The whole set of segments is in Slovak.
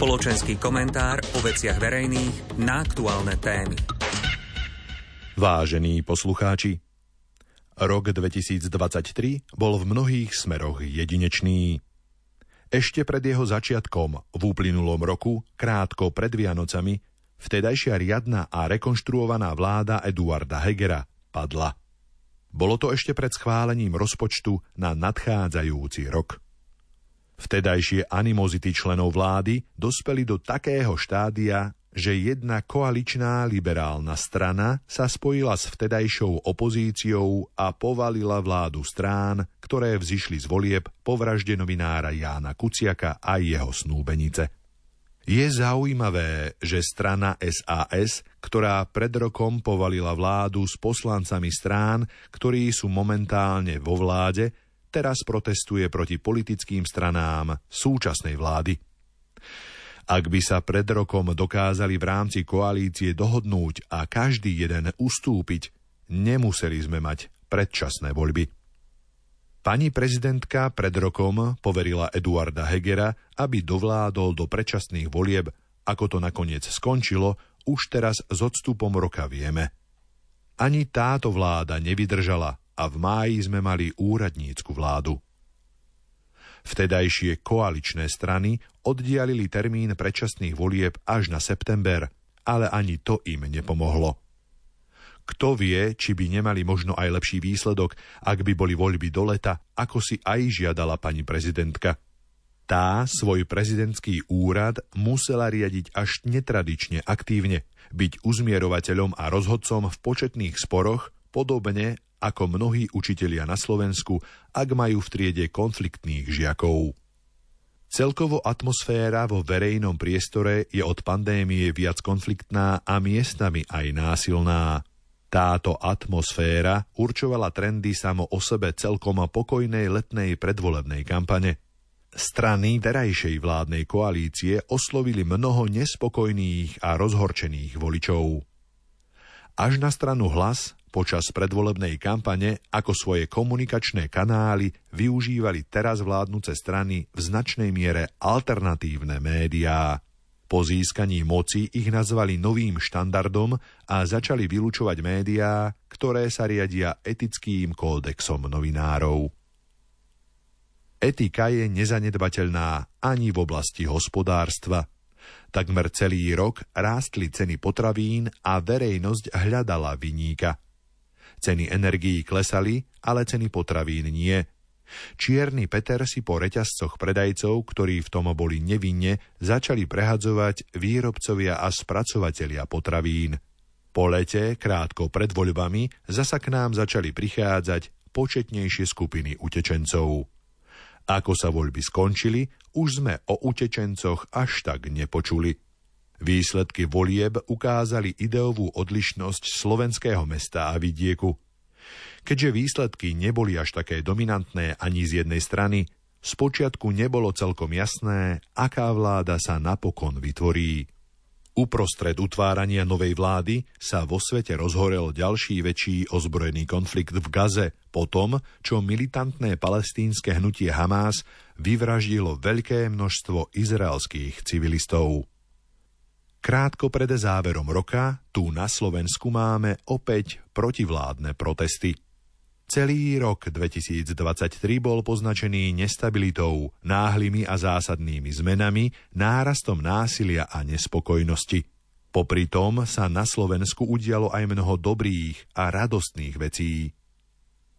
Spoločenský komentár o veciach verejných na aktuálne témy. Vážení poslucháči, rok 2023 bol v mnohých smeroch jedinečný. Ešte pred jeho začiatkom, v uplynulom roku, krátko pred Vianocami, vtedajšia riadna a rekonštruovaná vláda Eduarda Hegera padla. Bolo to ešte pred schválením rozpočtu na nadchádzajúci rok. Vtedajšie animozity členov vlády dospeli do takého štádia, že jedna koaličná liberálna strana sa spojila s vtedajšou opozíciou a povalila vládu strán, ktoré vzýšli z volieb po vražde novinára Jána Kuciaka a jeho snúbenice. Je zaujímavé, že strana SAS, ktorá pred rokom povalila vládu s poslancami strán, ktorí sú momentálne vo vláde, teraz protestuje proti politickým stranám súčasnej vlády. Ak by sa pred rokom dokázali v rámci koalície dohodnúť a každý jeden ustúpiť, nemuseli sme mať predčasné voľby. Pani prezidentka pred rokom poverila Eduarda Hegera, aby dovládol do predčasných volieb, ako to nakoniec skončilo, už teraz s odstupom roka vieme. Ani táto vláda nevydržala a v máji sme mali úradnícku vládu. Vtedajšie koaličné strany oddialili termín predčasných volieb až na september, ale ani to im nepomohlo. Kto vie, či by nemali možno aj lepší výsledok, ak by boli voľby do leta, ako si aj žiadala pani prezidentka. Tá svoj prezidentský úrad musela riadiť až netradične aktívne, byť uzmierovateľom a rozhodcom v početných sporoch, podobne ako mnohí učitelia na Slovensku, ak majú v triede konfliktných žiakov. Celkovo atmosféra vo verejnom priestore je od pandémie viac konfliktná a miestami aj násilná. Táto atmosféra určovala trendy samo o sebe celkom pokojnej letnej predvolebnej kampane. Strany terajšej vládnej koalície oslovili mnoho nespokojných a rozhorčených voličov. Až na stranu hlas počas predvolebnej kampane ako svoje komunikačné kanály využívali teraz vládnuce strany v značnej miere alternatívne médiá. Po získaní moci ich nazvali novým štandardom a začali vylúčovať médiá, ktoré sa riadia etickým kódexom novinárov. Etika je nezanedbateľná ani v oblasti hospodárstva. Takmer celý rok rástli ceny potravín a verejnosť hľadala vyníka. Ceny energií klesali, ale ceny potravín nie – Čierny Peter si po reťazcoch predajcov, ktorí v tom boli nevinne, začali prehadzovať výrobcovia a spracovatelia potravín. Po lete, krátko pred voľbami, zasa k nám začali prichádzať početnejšie skupiny utečencov. Ako sa voľby skončili, už sme o utečencoch až tak nepočuli. Výsledky volieb ukázali ideovú odlišnosť slovenského mesta a vidieku – Keďže výsledky neboli až také dominantné ani z jednej strany, spočiatku nebolo celkom jasné, aká vláda sa napokon vytvorí. Uprostred utvárania novej vlády sa vo svete rozhorel ďalší väčší ozbrojený konflikt v Gaze po tom, čo militantné palestínske hnutie Hamás vyvraždilo veľké množstvo izraelských civilistov. Krátko pred záverom roka tu na Slovensku máme opäť protivládne protesty. Celý rok 2023 bol poznačený nestabilitou, náhlymi a zásadnými zmenami, nárastom násilia a nespokojnosti. Popri tom sa na Slovensku udialo aj mnoho dobrých a radostných vecí.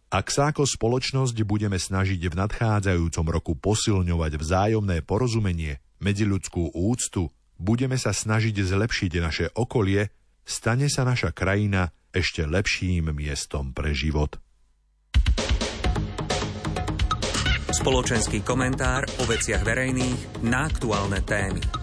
Ak sa ako spoločnosť budeme snažiť v nadchádzajúcom roku posilňovať vzájomné porozumenie, medziľudskú úctu, budeme sa snažiť zlepšiť naše okolie, stane sa naša krajina ešte lepším miestom pre život. Spoločenský komentár o veciach verejných na aktuálne témy.